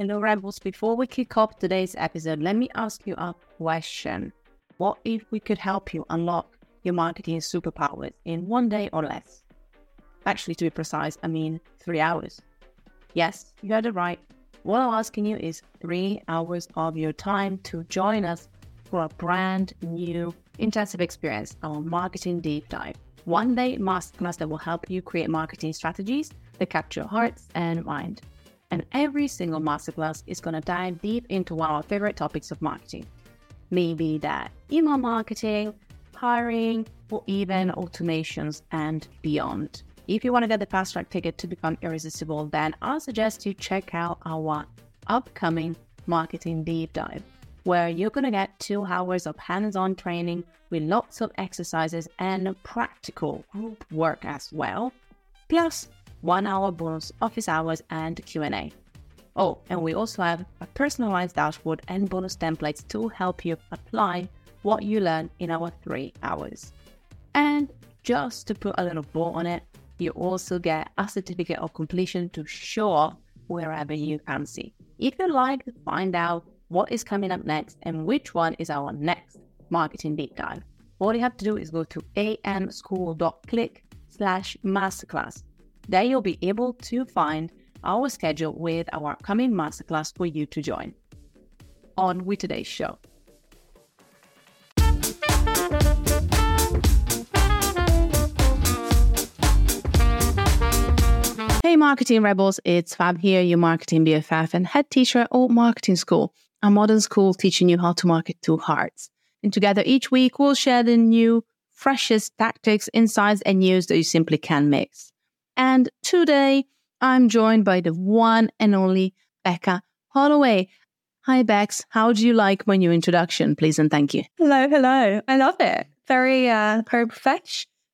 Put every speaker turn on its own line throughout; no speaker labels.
Hello, Rebels. Before we kick off today's episode, let me ask you a question. What if we could help you unlock your marketing superpowers in one day or less? Actually, to be precise, I mean three hours. Yes, you heard it right. What I'm asking you is three hours of your time to join us for a brand new intensive experience, our marketing deep dive. One day masterclass that will help you create marketing strategies that capture hearts and mind. And every single masterclass is going to dive deep into one of our favorite topics of marketing. Maybe that email marketing, hiring, or even automations and beyond. If you want to get the fast track ticket to become irresistible, then I suggest you check out our upcoming marketing deep dive, where you're going to get two hours of hands on training with lots of exercises and practical group work as well, plus one hour bonus office hours and Q&A. Oh, and we also have a personalized dashboard and bonus templates to help you apply what you learn in our three hours. And just to put a little bow on it, you also get a certificate of completion to show off wherever you fancy. If you'd like to find out what is coming up next and which one is our next marketing deep dive, all you have to do is go to amschool.click slash masterclass there you'll be able to find our schedule with our upcoming masterclass for you to join. On with today's show. Hey, marketing rebels, it's Fab here, your marketing BFF and head teacher at Marketing School, a modern school teaching you how to market to hearts. And together each week, we'll share the new, freshest tactics, insights, and news that you simply can't mix. And today I'm joined by the one and only Becca Holloway. Hi, Bex. How do you like my new introduction, please and thank you?
Hello, hello. I love it. Very, uh, very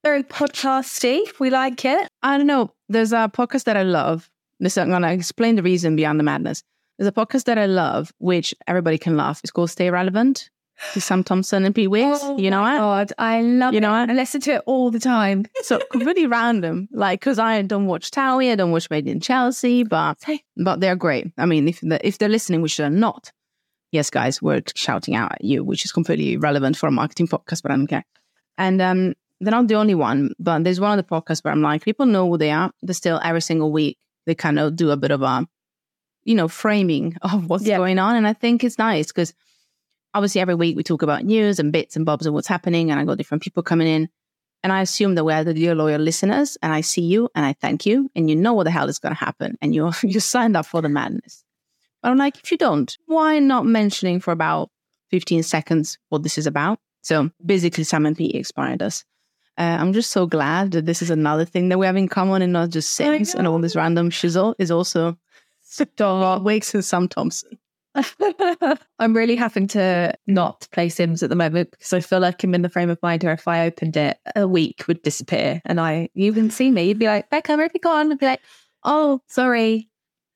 very podcasty. We like it.
I don't know. There's a podcast that I love. This I'm gonna explain the reason beyond the madness. There's a podcast that I love, which everybody can laugh. It's called Stay Relevant. Sam Thompson and Pete Wicks.
Oh
you know what?
God, I love
you know
it.
what?
I listen to it all the time.
so completely random. Like, because I don't watch Towie, I don't watch Made in Chelsea, but but they're great. I mean, if the, if they're listening, which they're not, yes, guys, we're shouting out at you, which is completely relevant for a marketing podcast, but I don't care. And um, they're not the only one, but there's one of the podcasts where I'm like, people know who they are. They still every single week they kind of do a bit of a, you know, framing of what's
Yeah.
going on, and I think it's nice because obviously every week we talk about news and bits and bobs and what's happening and I got different people coming in. And I assume that we're the dear loyal listeners and I see you and I thank you and you know what the hell is going to happen and you're, you signed up for the madness. But I'm like, if you don't, why not mentioning for about 15 seconds what this is about? So basically, Sam and Pete inspired us. Uh, I'm just so glad that this is another thing that we have in common and not just Sims and all this random shizzle is also Dog Wakes and Sam Thompson.
I'm really having to not play Sims at the moment because I feel like I'm in the frame of mind where if I opened it, a week would disappear. And I, you can see me, you'd be like, Becca, where have you gone? I'd be like, oh, sorry,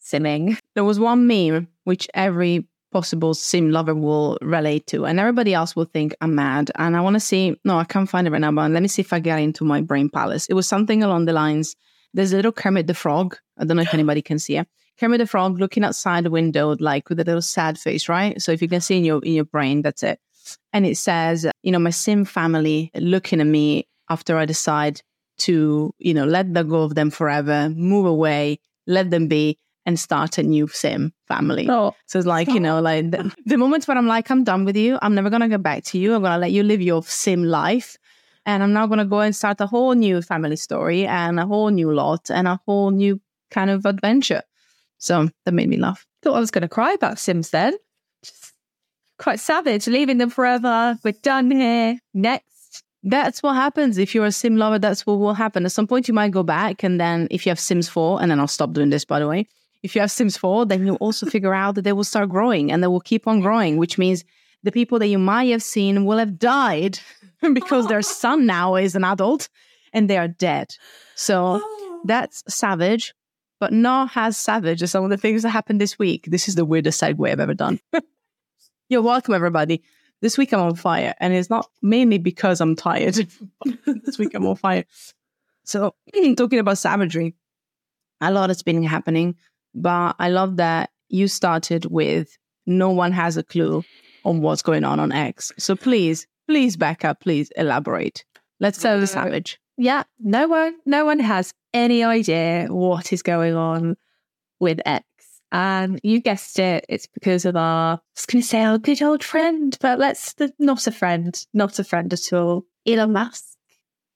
simming.
There was one meme which every possible sim lover will relate to, and everybody else will think I'm mad. And I want to see, no, I can't find it right now, but let me see if I get into my brain palace. It was something along the lines there's a little Kermit the Frog. I don't know if anybody can see it. Kermit the Frog looking outside the window, like with a little sad face, right? So if you can see in your in your brain, that's it. And it says, you know, my sim family looking at me after I decide to, you know, let the go of them forever, move away, let them be, and start a new sim family.
Oh,
So it's like, you know, like the, the moments when I'm like, I'm done with you. I'm never going to go back to you. I'm going to let you live your sim life. And I'm now going to go and start a whole new family story and a whole new lot and a whole new kind of adventure. So that made me laugh.
thought I was going to cry about Sims then. Just quite savage, leaving them forever. We're done here. Next.
That's what happens. If you're a sim lover, that's what will happen. At some point, you might go back. And then if you have Sims 4, and then I'll stop doing this, by the way. If you have Sims 4, then you'll also figure out that they will start growing and they will keep on growing, which means the people that you might have seen will have died because their son now is an adult and they are dead. So oh. that's savage, but not as savage as some of the things that happened this week. This is the weirdest segue I've ever done. You're welcome, everybody. This week I'm on fire, and it's not mainly because I'm tired. this week I'm on fire. So, talking about savagery, a lot has been happening, but I love that you started with no one has a clue on what's going on on X. So please, please back up, please elaborate. Let's go the Savage.
Yeah, no one, no one has any idea what is going on with X. And you guessed it, it's because of our, I was going to say our good old friend, but let's, not a friend, not a friend at all. Elon Musk.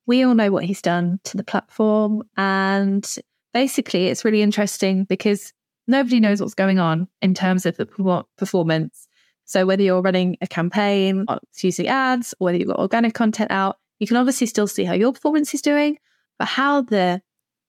We all know what he's done to the platform. And basically, it's really interesting because nobody knows what's going on in terms of the performance. So whether you're running a campaign uh, using ads or whether you've got organic content out, you can obviously still see how your performance is doing, but how the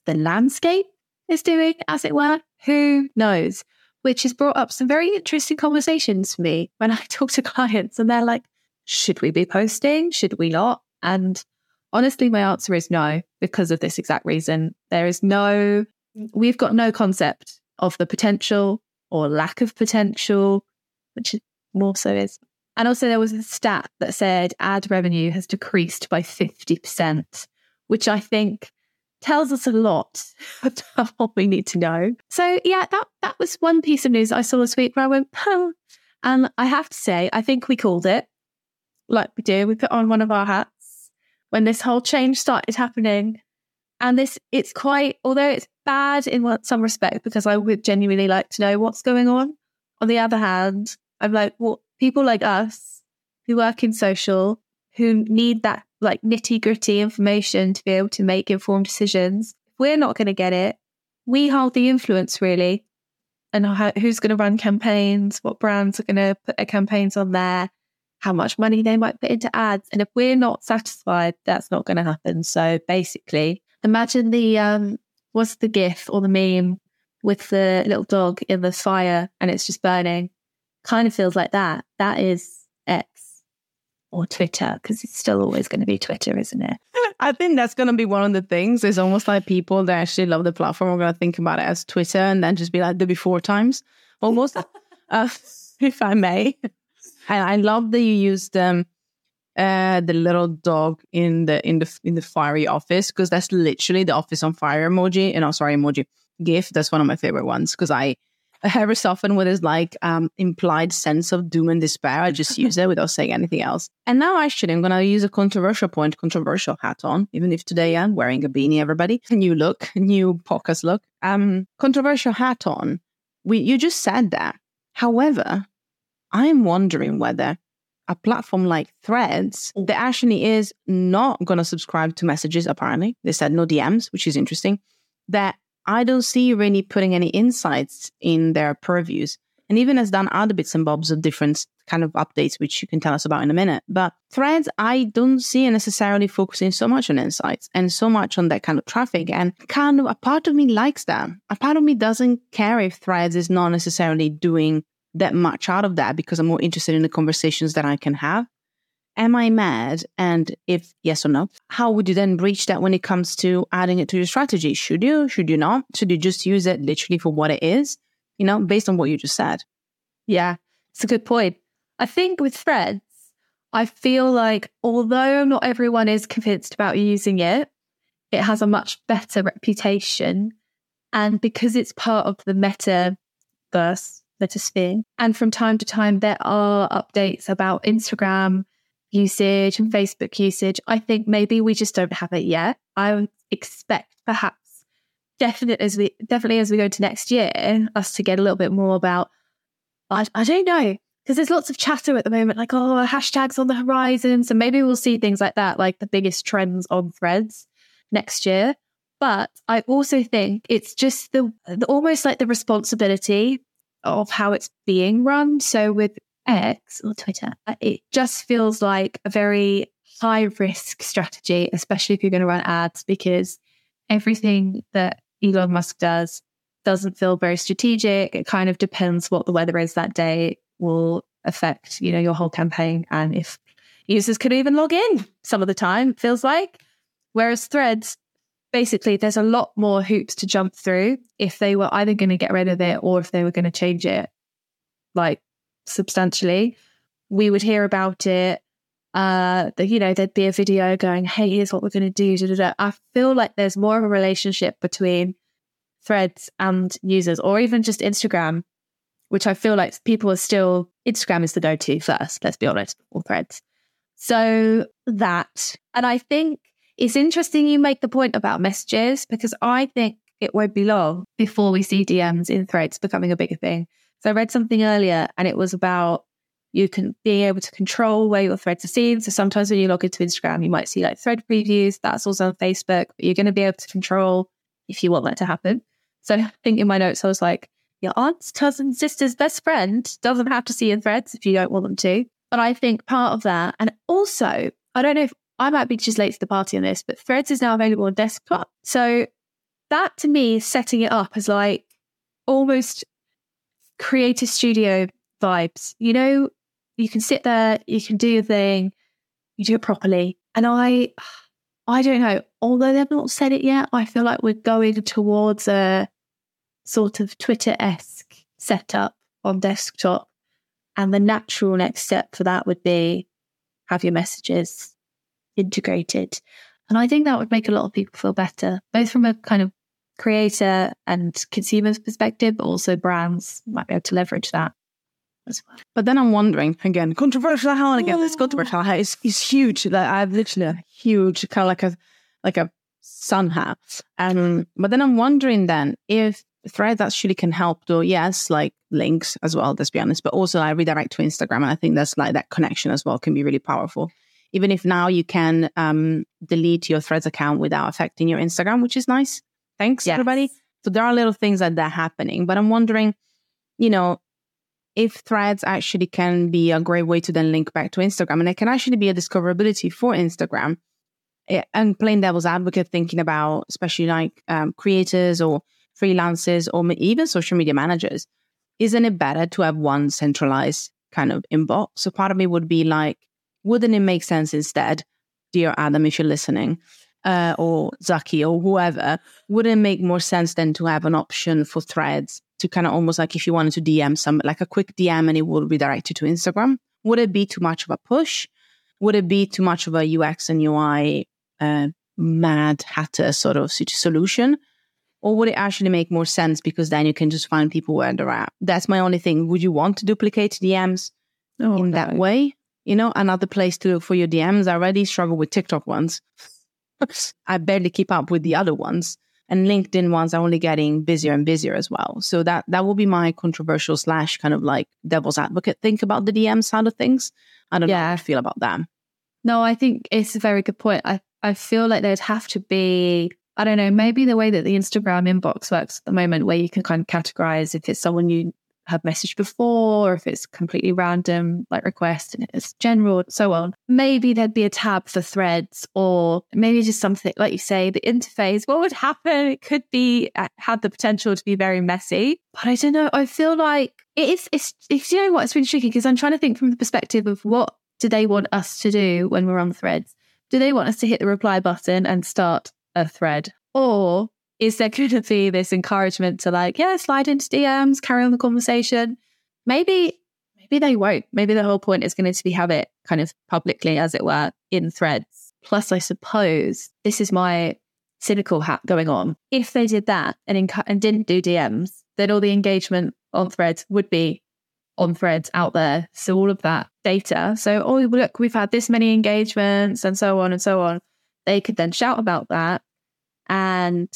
the landscape is doing, as it were, who knows? Which has brought up some very interesting conversations for me when I talk to clients and they're like, should we be posting? Should we not? And honestly, my answer is no, because of this exact reason. There is no, we've got no concept of the potential or lack of potential, which more so is. And also, there was a stat that said ad revenue has decreased by 50%, which I think tells us a lot about what we need to know. So, yeah, that, that was one piece of news I saw this week where I went, oh. And I have to say, I think we called it like we do. We put on one of our hats when this whole change started happening. And this, it's quite, although it's bad in some respect, because I would genuinely like to know what's going on. On the other hand, I'm like, well, people like us who work in social, who need that like nitty gritty information to be able to make informed decisions, if we're not going to get it, we hold the influence really. And how, who's going to run campaigns, what brands are going to put their campaigns on there, how much money they might put into ads. And if we're not satisfied, that's not going to happen. So basically, imagine the um, what's the GIF or the meme with the little dog in the fire and it's just burning. Kind of feels like that. That is or Twitter because it's still always going to be Twitter, isn't it?
I think that's going to be one of the things. It's almost like people that actually love the platform are going to think about it as Twitter and then just be like the before times, almost, uh, if I may. I love that you used um, uh, the little dog in the in the in the fiery office because that's literally the office on fire emoji. And oh, sorry, emoji GIF. That's one of my favorite ones because I so often with this like um, implied sense of doom and despair, I just use it without saying anything else. And now actually, I'm gonna use a controversial point, controversial hat on, even if today I'm wearing a beanie. Everybody, A new look, new podcast look. Um, controversial hat on. We you just said that. However, I'm wondering whether a platform like Threads that actually is not going to subscribe to messages, apparently. They said no DMs, which is interesting. That I don't see really putting any insights in their purviews and even has done other bits and bobs of different kind of updates, which you can tell us about in a minute. But Threads, I don't see necessarily focusing so much on insights and so much on that kind of traffic. And kind of a part of me likes that. A part of me doesn't care if Threads is not necessarily doing that much out of that because I'm more interested in the conversations that I can have. Am I mad? And if yes or no, how would you then breach that when it comes to adding it to your strategy? Should you? Should you not? Should you just use it literally for what it is? You know, based on what you just said.
Yeah, it's a good point. I think with threads, I feel like although not everyone is convinced about using it, it has a much better reputation. And because it's part of the metaverse, Metasphere. And from time to time, there are updates about Instagram usage and mm-hmm. Facebook usage. I think maybe we just don't have it yet. I would expect perhaps definitely as we definitely as we go into next year, us to get a little bit more about I, I don't know. Because there's lots of chatter at the moment, like, oh, hashtags on the horizon. So maybe we'll see things like that, like the biggest trends on threads next year. But I also think it's just the, the almost like the responsibility of how it's being run. So with X or Twitter, uh, it just feels like a very high risk strategy, especially if you're going to run ads, because everything that Elon Musk does doesn't feel very strategic. It kind of depends what the weather is that day will affect, you know, your whole campaign. And if users could even log in some of the time, feels like. Whereas threads, basically there's a lot more hoops to jump through if they were either going to get rid of it or if they were going to change it like substantially we would hear about it uh the, you know there'd be a video going hey here's what we're going to do da, da, da. i feel like there's more of a relationship between threads and users or even just instagram which I feel like people are still, Instagram is the go to first, let's be honest, or threads. So that, and I think it's interesting you make the point about messages because I think it won't be long before we see DMs in threads becoming a bigger thing. So I read something earlier and it was about you can be able to control where your threads are seen. So sometimes when you log into Instagram, you might see like thread previews. That's also on Facebook, but you're going to be able to control if you want that to happen. So I think in my notes, I was like, your aunt's cousin, sister's best friend doesn't have to see your threads if you don't want them to. But I think part of that, and also, I don't know if I might be just late to the party on this, but threads is now available on desktop. So that to me is setting it up as like almost creative studio vibes. You know, you can sit there, you can do your thing, you do it properly. And I, I don't know, although they've not said it yet, I feel like we're going towards a sort of Twitter esque setup on desktop. And the natural next step for that would be have your messages integrated. And I think that would make a lot of people feel better, both from a kind of creator and consumer's perspective, but also brands might be able to leverage that as well.
But then I'm wondering again, controversial how and again, this controversial how is is huge. Like I've literally a huge kind of like a like a sun hat. Um, but then I'm wondering then if threads actually can help though, yes, like links as well, let's be honest, but also I like, redirect to Instagram. And I think that's like that connection as well can be really powerful. Even if now you can um, delete your threads account without affecting your Instagram, which is nice. Thanks, yes. everybody. So there are little things like that happening. But I'm wondering, you know, if threads actually can be a great way to then link back to Instagram and it can actually be a discoverability for Instagram eh, and plain devil's advocate thinking about especially like um, creators or freelancers or even social media managers, isn't it better to have one centralized kind of inbox? So part of me would be like, wouldn't it make sense instead, dear Adam, if you're listening, uh, or Zaki or whoever, would it make more sense than to have an option for threads to kind of almost like if you wanted to DM some, like a quick DM and it would redirect you to Instagram? Would it be too much of a push? Would it be too much of a UX and UI uh, mad hatter sort of solution? Or would it actually make more sense because then you can just find people where they're at? That's my only thing. Would you want to duplicate DMs oh, in no. that way? You know, another place to look for your DMs. I already struggle with TikTok ones. I barely keep up with the other ones. And LinkedIn ones are only getting busier and busier as well. So that that will be my controversial slash kind of like devil's advocate think about the DM side of things. I don't yeah. know how I feel about that.
No, I think it's a very good point. I, I feel like there'd have to be I don't know, maybe the way that the Instagram inbox works at the moment, where you can kind of categorize if it's someone you have messaged before, or if it's completely random, like request and it's general, so on. Maybe there'd be a tab for threads, or maybe just something like you say, the interface. What would happen? It could be uh, had the potential to be very messy, but I don't know. I feel like it is. It's, it's you know what? It's really tricky because I'm trying to think from the perspective of what do they want us to do when we're on threads. Do they want us to hit the reply button and start a thread? Or is there going to be this encouragement to like, yeah, slide into DMs, carry on the conversation? Maybe, maybe they won't. Maybe the whole point is going to be have it kind of publicly, as it were, in threads. Plus, I suppose this is my cynical hat going on. If they did that and, inc- and didn't do DMs, then all the engagement on threads would be on threads out there. So all of that data. So, oh, look, we've had this many engagements and so on and so on they could then shout about that and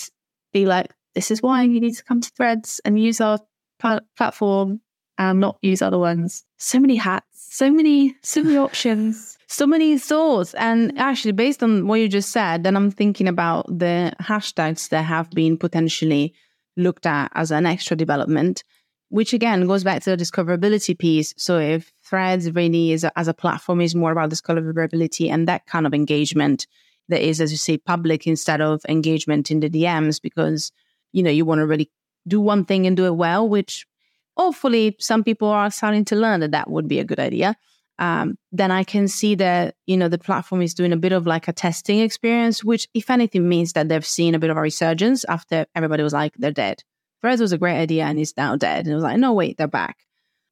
be like, this is why you need to come to threads and use our pl- platform and not use other ones. So many hats, so many, so many options.
So many thoughts. And actually, based on what you just said, then I'm thinking about the hashtags that have been potentially looked at as an extra development, which again goes back to the discoverability piece. So if Threads really is a, as a platform is more about discoverability and that kind of engagement, that is, as you say, public instead of engagement in the DMs because, you know, you want to really do one thing and do it well, which hopefully some people are starting to learn that that would be a good idea. Um, then I can see that, you know, the platform is doing a bit of like a testing experience, which, if anything, means that they've seen a bit of a resurgence after everybody was like, they're dead. Threads was a great idea and it's now dead. And it was like, no, wait, they're back.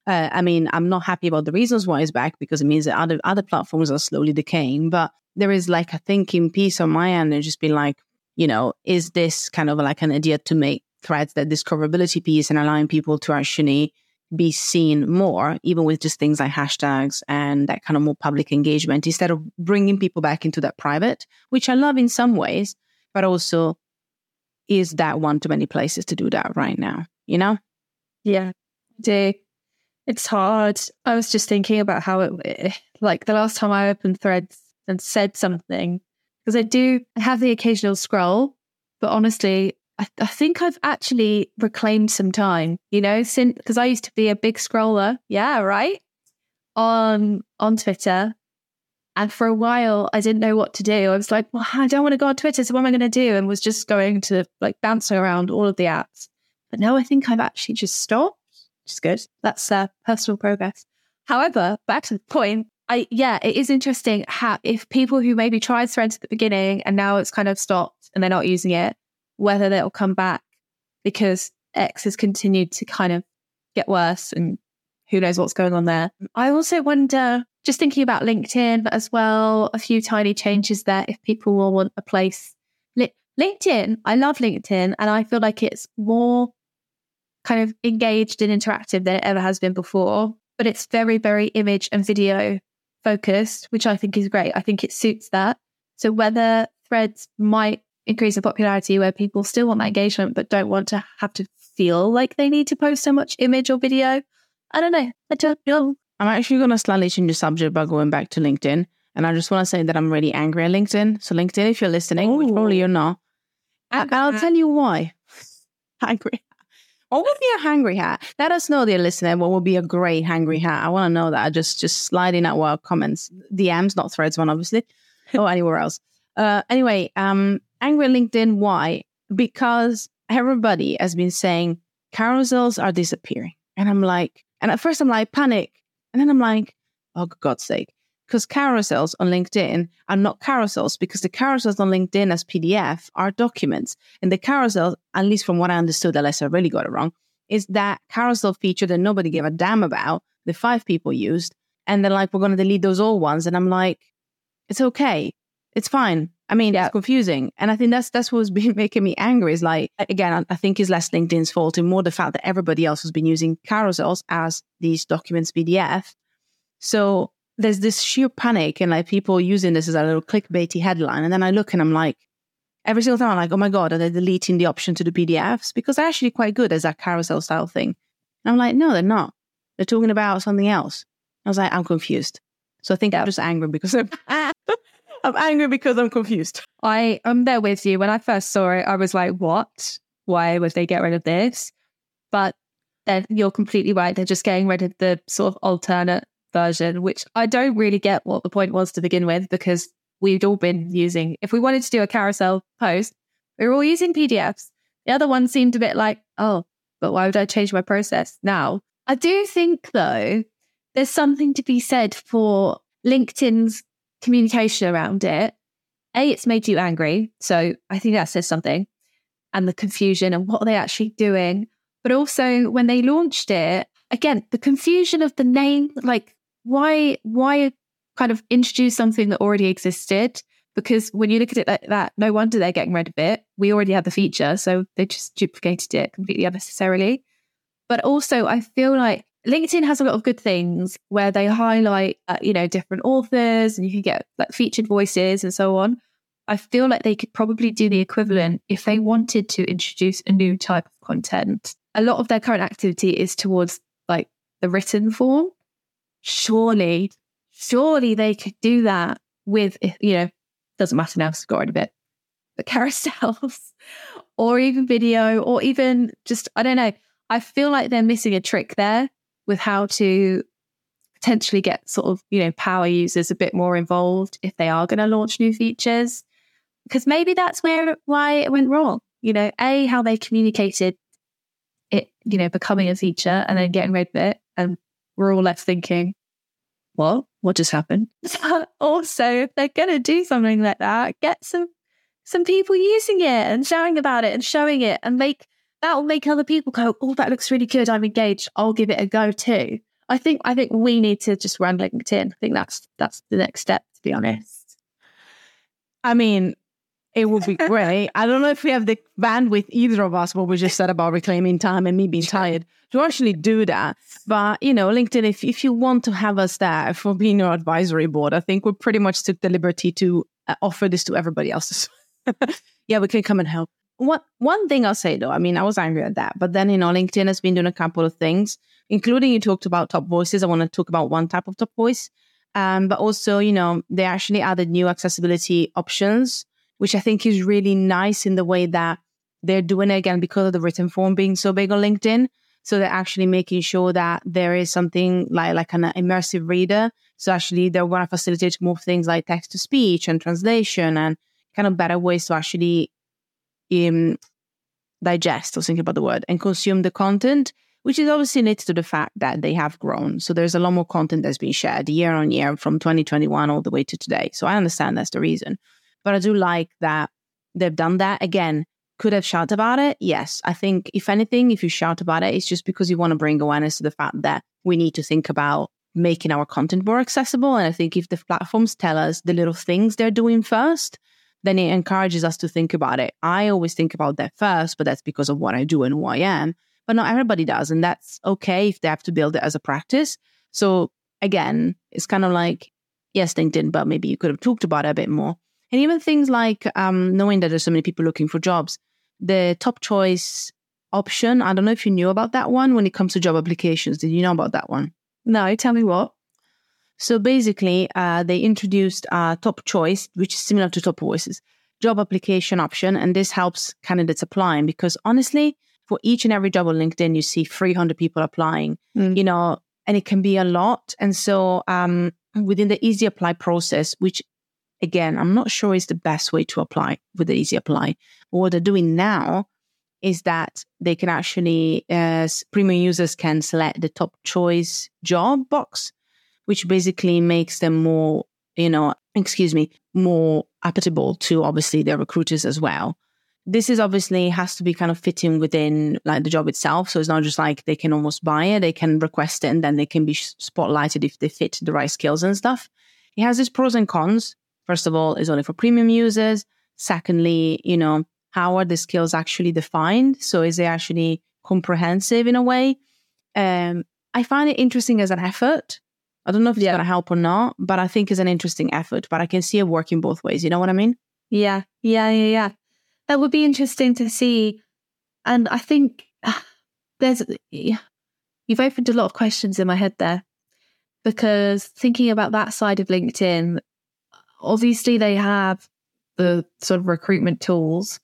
Uh, I mean, I'm not happy about the reasons why it's back because it means that other other platforms are slowly decaying. But there is like a thinking piece on my end and just be like, you know, is this kind of like an idea to make threads that discoverability piece and allowing people to actually be seen more, even with just things like hashtags and that kind of more public engagement, instead of bringing people back into that private, which I love in some ways, but also is that one too many places to do that right now, you know?
Yeah. It's hard. I was just thinking about how it, eh, like the last time I opened threads and said something, because I do have the occasional scroll, but honestly, I, I think I've actually reclaimed some time, you know, since because I used to be a big scroller. Yeah, right. On on Twitter. And for a while, I didn't know what to do. I was like, well, I don't want to go on Twitter. So what am I going to do? And was just going to like bouncing around all of the apps. But now I think I've actually just stopped, which is good. That's uh, personal progress. However, back to the point, I yeah, it is interesting how if people who maybe tried Threads at the beginning and now it's kind of stopped and they're not using it, whether they'll come back because X has continued to kind of get worse and who knows what's going on there. I also wonder, just thinking about LinkedIn as well, a few tiny changes there if people will want a place. LinkedIn, I love LinkedIn and I feel like it's more kind of engaged and interactive than it ever has been before, but it's very, very image and video focused, which I think is great. I think it suits that. So whether threads might increase in popularity where people still want that engagement but don't want to have to feel like they need to post so much image or video. I don't know. I don't know.
I'm actually going to slightly change the subject by going back to LinkedIn. And I just want to say that I'm really angry at LinkedIn. So, LinkedIn, if you're listening, Ooh. which probably oh. you're not, I- I'll tell you why. angry. What would be a hungry hat? Let us know, dear listener, what would be a great hungry hat. I want to know that. Just just slide in our comments, DMs, not threads one, obviously, or anywhere else. Uh, anyway, um, angry LinkedIn. Why? Because everybody has been saying carousels are disappearing. And I'm like, and at first I'm like, panic. And then I'm like, oh, God's sake. Because carousels on LinkedIn are not carousels because the carousels on LinkedIn as PDF are documents. And the carousel, at least from what I understood, unless I really got it wrong, is that carousel feature that nobody gave a damn about, the five people used. And they're like, we're going to delete those old ones. And I'm like, it's okay. It's fine. I mean, yeah. it's confusing. And I think that's that's what's been making me angry is like, again, I think it's less LinkedIn's fault and more the fact that everybody else has been using carousels as these documents PDF. So there's this sheer panic and like people using this as a little clickbaity headline. And then I look and I'm like, every single time I'm like, oh my God, are they deleting the option to the PDFs? Because they're actually quite good as that carousel style thing. And I'm like, no, they're not. They're talking about something else. I was like, I'm confused. So I think I'm just angry because I'm I'm angry because I'm confused.
I am there with you. When I first saw it, I was like, what? Why would they get rid of this? But then you're completely right. They're just getting rid of the sort of alternate version, which I don't really get what the point was to begin with because we'd all been using, if we wanted to do a carousel post, we were all using PDFs. The other one seemed a bit like, oh, but why would I change my process now? I do think, though, there's something to be said for LinkedIn's communication around it. A, it's made you angry. So I think that says something. And the confusion and what are they actually doing. But also when they launched it, again, the confusion of the name, like why why kind of introduce something that already existed? Because when you look at it like that, no wonder they're getting rid of it. We already had the feature, so they just duplicated it completely unnecessarily. But also, I feel like LinkedIn has a lot of good things where they highlight, uh, you know, different authors and you can get like featured voices and so on. I feel like they could probably do the equivalent if they wanted to introduce a new type of content. A lot of their current activity is towards like the written form. Surely, surely they could do that with, you know, doesn't matter now, it's got rid of it, but carousels or even video or even just, I don't know. I feel like they're missing a trick there with how to potentially get sort of, you know, power users a bit more involved if they are going to launch new features. Because maybe that's where why it went wrong. You know, A, how they communicated it, you know, becoming a feature and then getting rid of it. And we're all left thinking, what? What just happened? also, if they're going to do something like that, get some some people using it and shouting about it and showing it and make that will make other people go, oh, that looks really good. I'm engaged. I'll give it a go too. I think I think we need to just run LinkedIn. I think that's that's the next step, to be honest.
I mean, it would be great. I don't know if we have the bandwidth, either of us, what we just said about reclaiming time and me being tired to actually do that. But, you know, LinkedIn, if, if you want to have us there for being your advisory board, I think we pretty much took the liberty to uh, offer this to everybody else. yeah, we can come and help. What one thing I'll say though, I mean, I was angry at that, but then you know, LinkedIn has been doing a couple of things, including you talked about top voices. I want to talk about one type of top voice, um, but also you know, they actually added new accessibility options which I think is really nice in the way that they're doing it again because of the written form being so big on LinkedIn. So they're actually making sure that there is something like, like an immersive reader. So actually they're going to facilitate more things like text to speech and translation and kind of better ways to actually um, digest, was thinking about the word, and consume the content, which is obviously related to the fact that they have grown. So there's a lot more content that's been shared year on year from 2021 all the way to today. So I understand that's the reason. But I do like that they've done that. Again, could have shout about it? Yes. I think, if anything, if you shout about it, it's just because you want to bring awareness to the fact that we need to think about making our content more accessible. And I think if the platforms tell us the little things they're doing first, then it encourages us to think about it. I always think about that first, but that's because of what I do and who I am. But not everybody does. And that's okay if they have to build it as a practice. So again, it's kind of like, yes, LinkedIn, but maybe you could have talked about it a bit more. And even things like um, knowing that there's so many people looking for jobs, the top choice option. I don't know if you knew about that one when it comes to job applications. Did you know about that one?
No, tell me what.
So basically, uh, they introduced a top choice, which is similar to top voices, job application option. And this helps candidates applying because honestly, for each and every job on LinkedIn, you see 300 people applying, mm. you know, and it can be a lot. And so um, within the easy apply process, which again, I'm not sure is the best way to apply with the easy apply. But what they're doing now is that they can actually, uh, as premium users can select the top choice job box, which basically makes them more, you know, excuse me, more applicable to obviously their recruiters as well. This is obviously has to be kind of fitting within like the job itself. So it's not just like they can almost buy it, they can request it and then they can be spotlighted if they fit the right skills and stuff. It has its pros and cons. First of all, is only for premium users. Secondly, you know, how are the skills actually defined? So is it actually comprehensive in a way? Um, I find it interesting as an effort. I don't know if it's yeah. going to help or not, but I think it's an interesting effort. But I can see it working both ways. You know what I mean?
Yeah, yeah, yeah, yeah. That would be interesting to see. And I think uh, there's you've opened a lot of questions in my head there because thinking about that side of LinkedIn, obviously they have the sort of recruitment tools,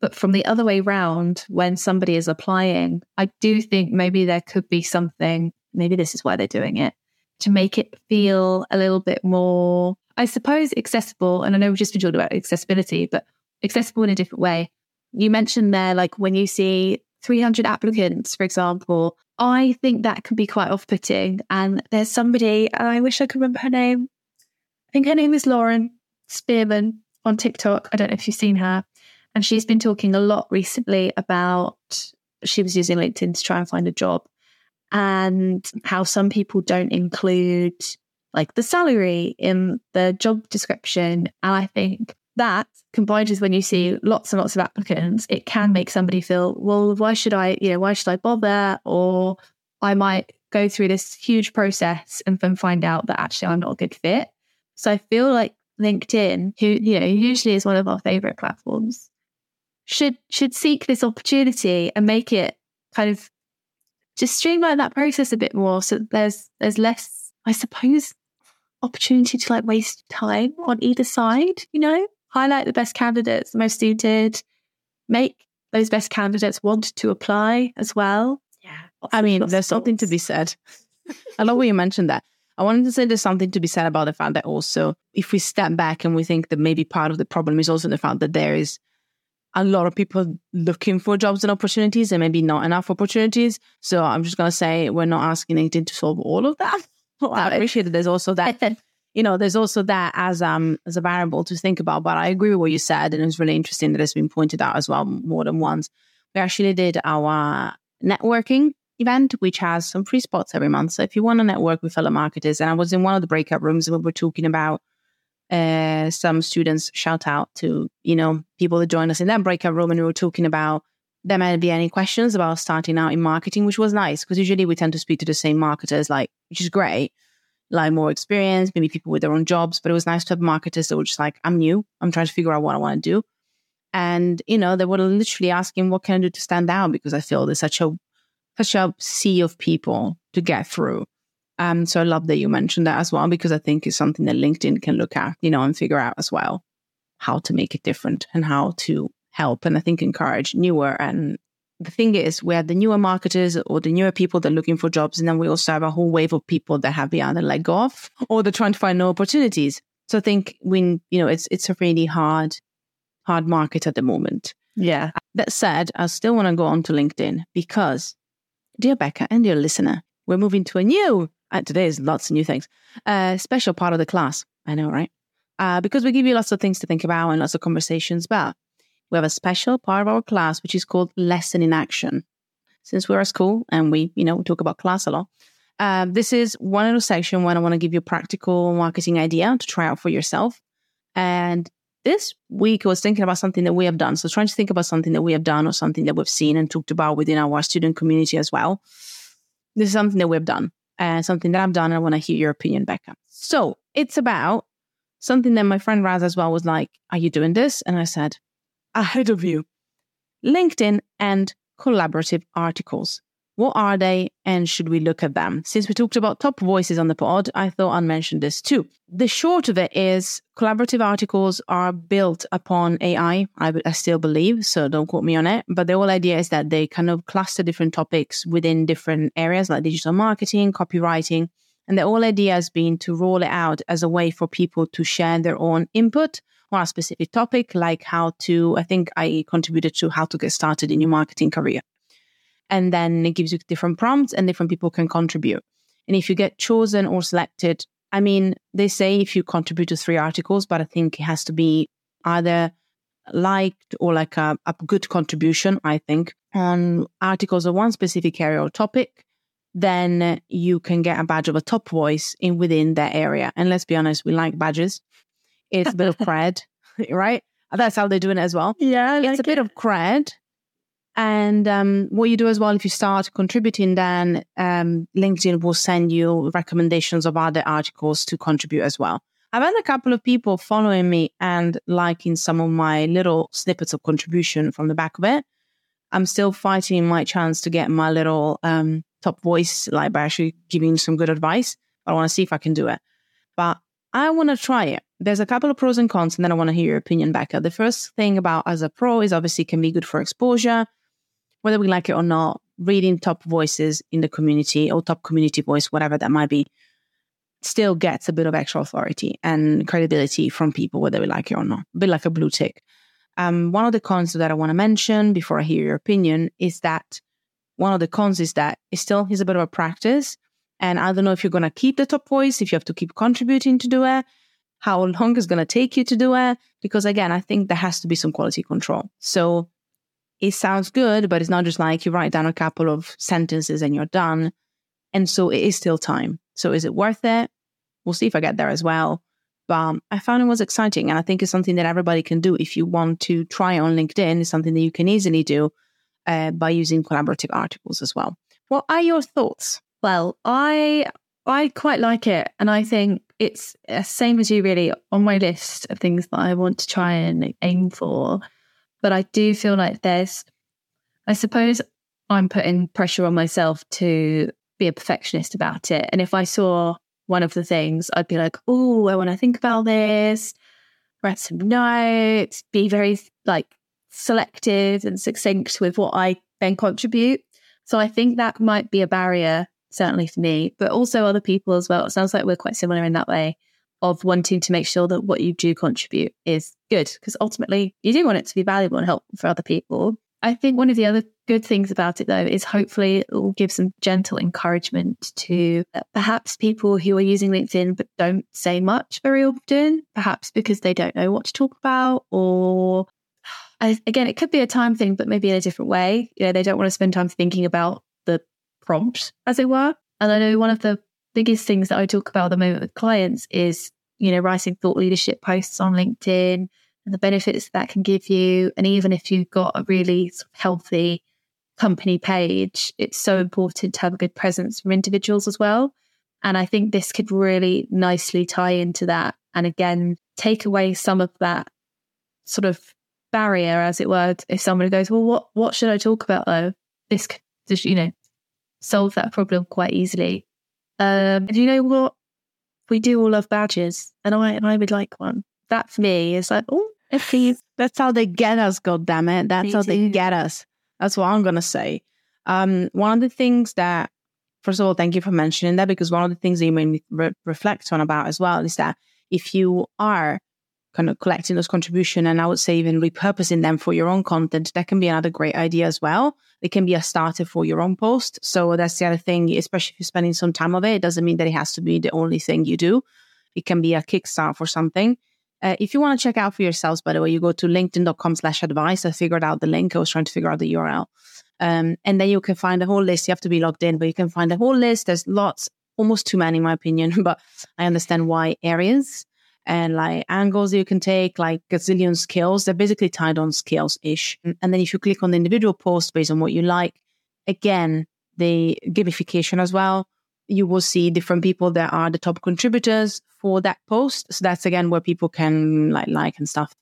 but from the other way round, when somebody is applying, I do think maybe there could be something, maybe this is why they're doing it, to make it feel a little bit more, I suppose, accessible. And I know we've just been talking about accessibility, but accessible in a different way. You mentioned there, like when you see 300 applicants, for example, I think that can be quite off putting. And there's somebody, I wish I could remember her name, I think her name is Lauren Spearman on TikTok. I don't know if you've seen her. And she's been talking a lot recently about she was using LinkedIn to try and find a job and how some people don't include like the salary in the job description. And I think that combined with when you see lots and lots of applicants, it can make somebody feel, well, why should I, you know, why should I bother? Or I might go through this huge process and then find out that actually I'm not a good fit. So I feel like LinkedIn, who you know usually is one of our favorite platforms, should should seek this opportunity and make it kind of just streamline that process a bit more. So there's there's less, I suppose, opportunity to like waste time on either side. You know, highlight the best candidates, the most suited, make those best candidates want to apply as well.
Yeah, I mean, there's something to be said. I love when you mentioned that. I wanted to say there's something to be said about the fact that also, if we step back and we think that maybe part of the problem is also the fact that there is a lot of people looking for jobs and opportunities and maybe not enough opportunities. So I'm just going to say we're not asking LinkedIn to solve all of that. Well, I appreciate that there's also that. you know, there's also that as um as a variable to think about. But I agree with what you said, and it was really interesting that it's been pointed out as well more than once. We actually did our networking event, which has some free spots every month. So if you want to network with fellow marketers, and I was in one of the breakout rooms and we were talking about uh, some students shout out to, you know, people that joined us in that breakout room and we were talking about there might be any questions about starting out in marketing, which was nice because usually we tend to speak to the same marketers, like, which is great, like more experience, maybe people with their own jobs. But it was nice to have marketers that were just like, I'm new, I'm trying to figure out what I want to do. And, you know, they were literally asking, what can I do to stand out? Because I feel there's such a, such a sea of people to get through. Um, so I love that you mentioned that as well, because I think it's something that LinkedIn can look at, you know, and figure out as well how to make it different and how to help and I think encourage newer. And the thing is, we have the newer marketers or the newer people that are looking for jobs. And then we also have a whole wave of people that have been either let go of or they're trying to find new opportunities. So I think when, you know, it's, it's a really hard, hard market at the moment.
Yeah.
That said, I still want to go on to LinkedIn because, dear Becca and dear listener, we're moving to a new, uh, today is lots of new things, a uh, special part of the class. I know, right? Uh, because we give you lots of things to think about and lots of conversations about. We have a special part of our class which is called Lesson in Action. Since we're at school and we, you know, we talk about class a lot, uh, this is one little section when I want to give you a practical marketing idea to try out for yourself. And this week I was thinking about something that we have done. So trying to think about something that we have done or something that we've seen and talked about within our student community as well. This is something that we've done and something that I've done. And I want to hear your opinion, Becca. So it's about something that my friend Raz as well was like, Are you doing this? And I said, Ahead of you. LinkedIn and collaborative articles. What are they and should we look at them? Since we talked about top voices on the pod, I thought I'd mention this too. The short of it is collaborative articles are built upon AI, I, I still believe, so don't quote me on it. But the whole idea is that they kind of cluster different topics within different areas like digital marketing, copywriting. And the whole idea has been to roll it out as a way for people to share their own input on a specific topic, like how to, I think I contributed to how to get started in your marketing career and then it gives you different prompts and different people can contribute. And if you get chosen or selected, I mean, they say if you contribute to three articles, but I think it has to be either liked or like a, a good contribution, I think, on articles of one specific area or topic, then you can get a badge of a top voice in within that area. And let's be honest, we like badges. It's a bit of cred, right? That's how they're doing it as well.
Yeah,
it's a bit of cred and um, what you do as well, if you start contributing, then um, LinkedIn will send you recommendations of other articles to contribute as well. I've had a couple of people following me and liking some of my little snippets of contribution from the back of it. I'm still fighting my chance to get my little um, top voice, like by actually giving some good advice. I want to see if I can do it. But I want to try it. There's a couple of pros and cons, and then I want to hear your opinion, Becca. The first thing about as a pro is obviously can be good for exposure whether we like it or not, reading top voices in the community or top community voice, whatever that might be, still gets a bit of extra authority and credibility from people, whether we like it or not, a bit like a blue tick. Um, one of the cons that I want to mention before I hear your opinion is that one of the cons is that it still is a bit of a practice. And I don't know if you're going to keep the top voice, if you have to keep contributing to do it, how long it's going to take you to do it. Because again, I think there has to be some quality control. So it sounds good, but it's not just like you write down a couple of sentences and you're done. And so it is still time. So is it worth it? We'll see if I get there as well. But I found it was exciting. And I think it's something that everybody can do. If you want to try on LinkedIn, it's something that you can easily do uh, by using collaborative articles as well. What are your thoughts?
Well, I I quite like it, and I think it's the uh, same as you. Really, on my list of things that I want to try and aim for but I do feel like there's, I suppose I'm putting pressure on myself to be a perfectionist about it. And if I saw one of the things, I'd be like, oh, I want to think about this, write some notes, be very like selective and succinct with what I then contribute. So I think that might be a barrier, certainly for me, but also other people as well. It sounds like we're quite similar in that way of wanting to make sure that what you do contribute is good because ultimately you do want it to be valuable and helpful for other people. I think one of the other good things about it though is hopefully it will give some gentle encouragement to uh, perhaps people who are using LinkedIn but don't say much very often, perhaps because they don't know what to talk about or again, it could be a time thing, but maybe in a different way. You know, they don't want to spend time thinking about the prompt, as it were. And I know one of the biggest things that I talk about at the moment with clients is you know, writing thought leadership posts on LinkedIn and the benefits that can give you. And even if you've got a really healthy company page, it's so important to have a good presence from individuals as well. And I think this could really nicely tie into that. And again, take away some of that sort of barrier, as it were. If somebody goes, well, what, what should I talk about though? This could you know, solve that problem quite easily. Um, and you know what? We do all love badges, and I and I would like one. That for me is like, oh, please.
That's how they get us, God damn it! That's
Me
how they get us. That's what I'm gonna say. Um, one of the things that, first of all, thank you for mentioning that because one of the things that you made me re- reflect on about as well is that if you are kind of collecting those contribution and I would say even repurposing them for your own content, that can be another great idea as well. It can be a starter for your own post. So that's the other thing, especially if you're spending some time of it. It doesn't mean that it has to be the only thing you do. It can be a kickstart for something. Uh, if you want to check out for yourselves, by the way, you go to linkedin.com slash advice. I figured out the link. I was trying to figure out the URL. Um, and then you can find a whole list. You have to be logged in, but you can find a whole list. There's lots, almost too many in my opinion, but I understand why areas and like angles you can take, like gazillion skills. They're basically tied on skills ish. Mm, and then if you click on the individual post based on what you like, again, the gamification as well, you will see different people that are the top contributors for that post. So that's again where people can like like and stuff.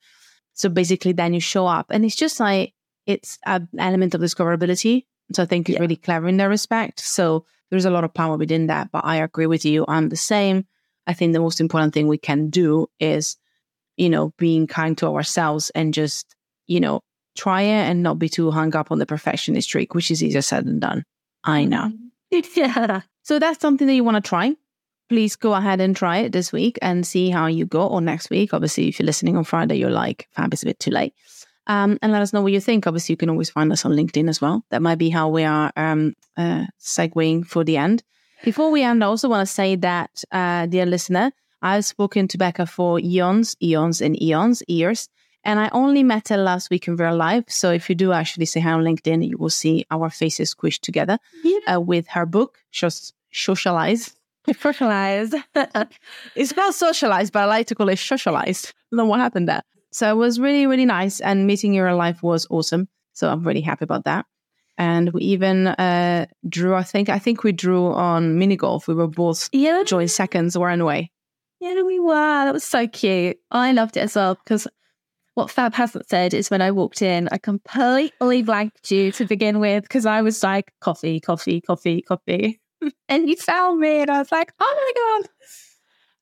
So basically then you show up and it's just like it's an element of discoverability. So I think it's
Yeah.
really clever in that respect. So there's a lot of power within that. But I agree with you. I'm the same. I think the most important thing we can do is, you know, being kind to ourselves and just, you know, try it and not be too hung up on the perfectionist streak, which is easier said than done. I know.
yeah.
So that's something that you want to try. Please go ahead and try it this week and see how you go or next week. Obviously, if you're listening on Friday, you're like, fab, it's a bit too late. Um, and let us know what you think. Obviously, you can always find us on LinkedIn as well. That might be how we are um, uh, segueing for the end. Before we end, I also want to say that, uh, dear listener, I've spoken to Becca for eons, eons, and eons, years. And I only met her last week in real life. So if you do actually say hi on LinkedIn, you will see our faces squished together uh, with her book, Just Socialize.
Socialize.
It's spelled socialized, but I like to call it socialized. I what happened there. So it was really, really nice. And meeting you in real life was awesome. So I'm really happy about that. And we even uh, drew, I think, I think we drew on mini golf. We were both
yeah.
joint seconds, weren't we?
Yeah, we were. That was so cute. I loved it as well because what Fab hasn't said is when I walked in, I completely blanked you to begin with because I was like, coffee, coffee, coffee, coffee. and you found me and I was like, oh my God.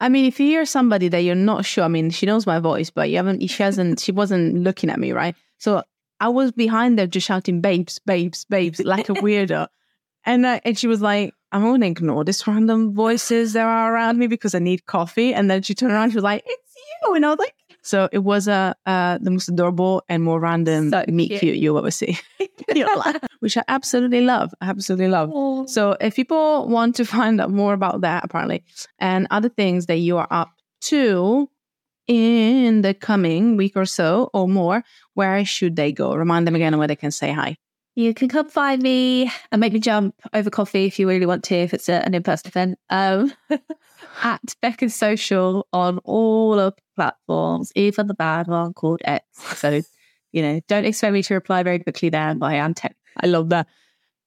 I mean, if you hear somebody that you're not sure, I mean, she knows my voice, but you haven't, she hasn't, she wasn't looking at me, right? So I was behind there just shouting, babes, babes, babes, like a weirdo. and, uh, and she was like, I'm going to ignore this random voices that are around me because I need coffee. And then she turned around, she was like, it's you. And I was like, so it was uh, uh, the most adorable and more random
So
meet
cute.
cute you'll ever see, which I absolutely love. I absolutely love. So if people want to find out more about that, apparently, and other things that you are up to in the coming week or so or more, where should they go? Remind them again where they can say hi.
You can come find me and make me jump over coffee if you really want to, if it's an in person event. Um, at Becca's Social on all of the platforms, even the bad one called X. So, you know, don't expect me to reply very quickly there, but I am tech.
I love that.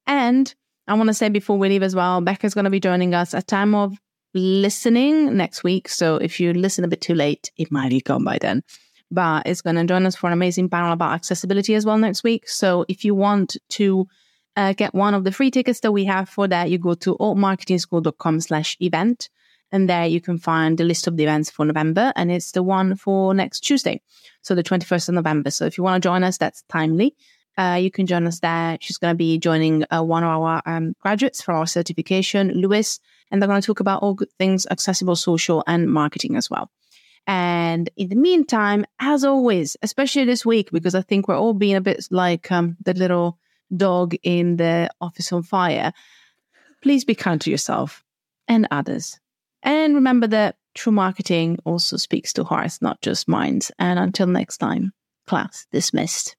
And I want to say before we leave as well, Becca's going to be joining us at time of listening next week. So if you listen a bit too late, it might be gone by then. But it's going to join us for an amazing panel about accessibility as well next week. So if you want to uh, get one of the free tickets that we have for that, you go to altmarketingschool.com slash event. And there you can find the list of the events for November. And it's the one for next Tuesday. So the 21st of November. So if you want to join us, that's timely. Uh, you can join us there. She's going to be joining uh, one of our um, graduates for our certification, Luis, and they're going to talk about all good things accessible, social, and marketing as well. And in the meantime, as always, especially this week, because I think we're all being a bit like um, the little dog in the office on fire, please be kind to yourself and others. And remember that true marketing also speaks to hearts, not just minds. And until next time, class dismissed.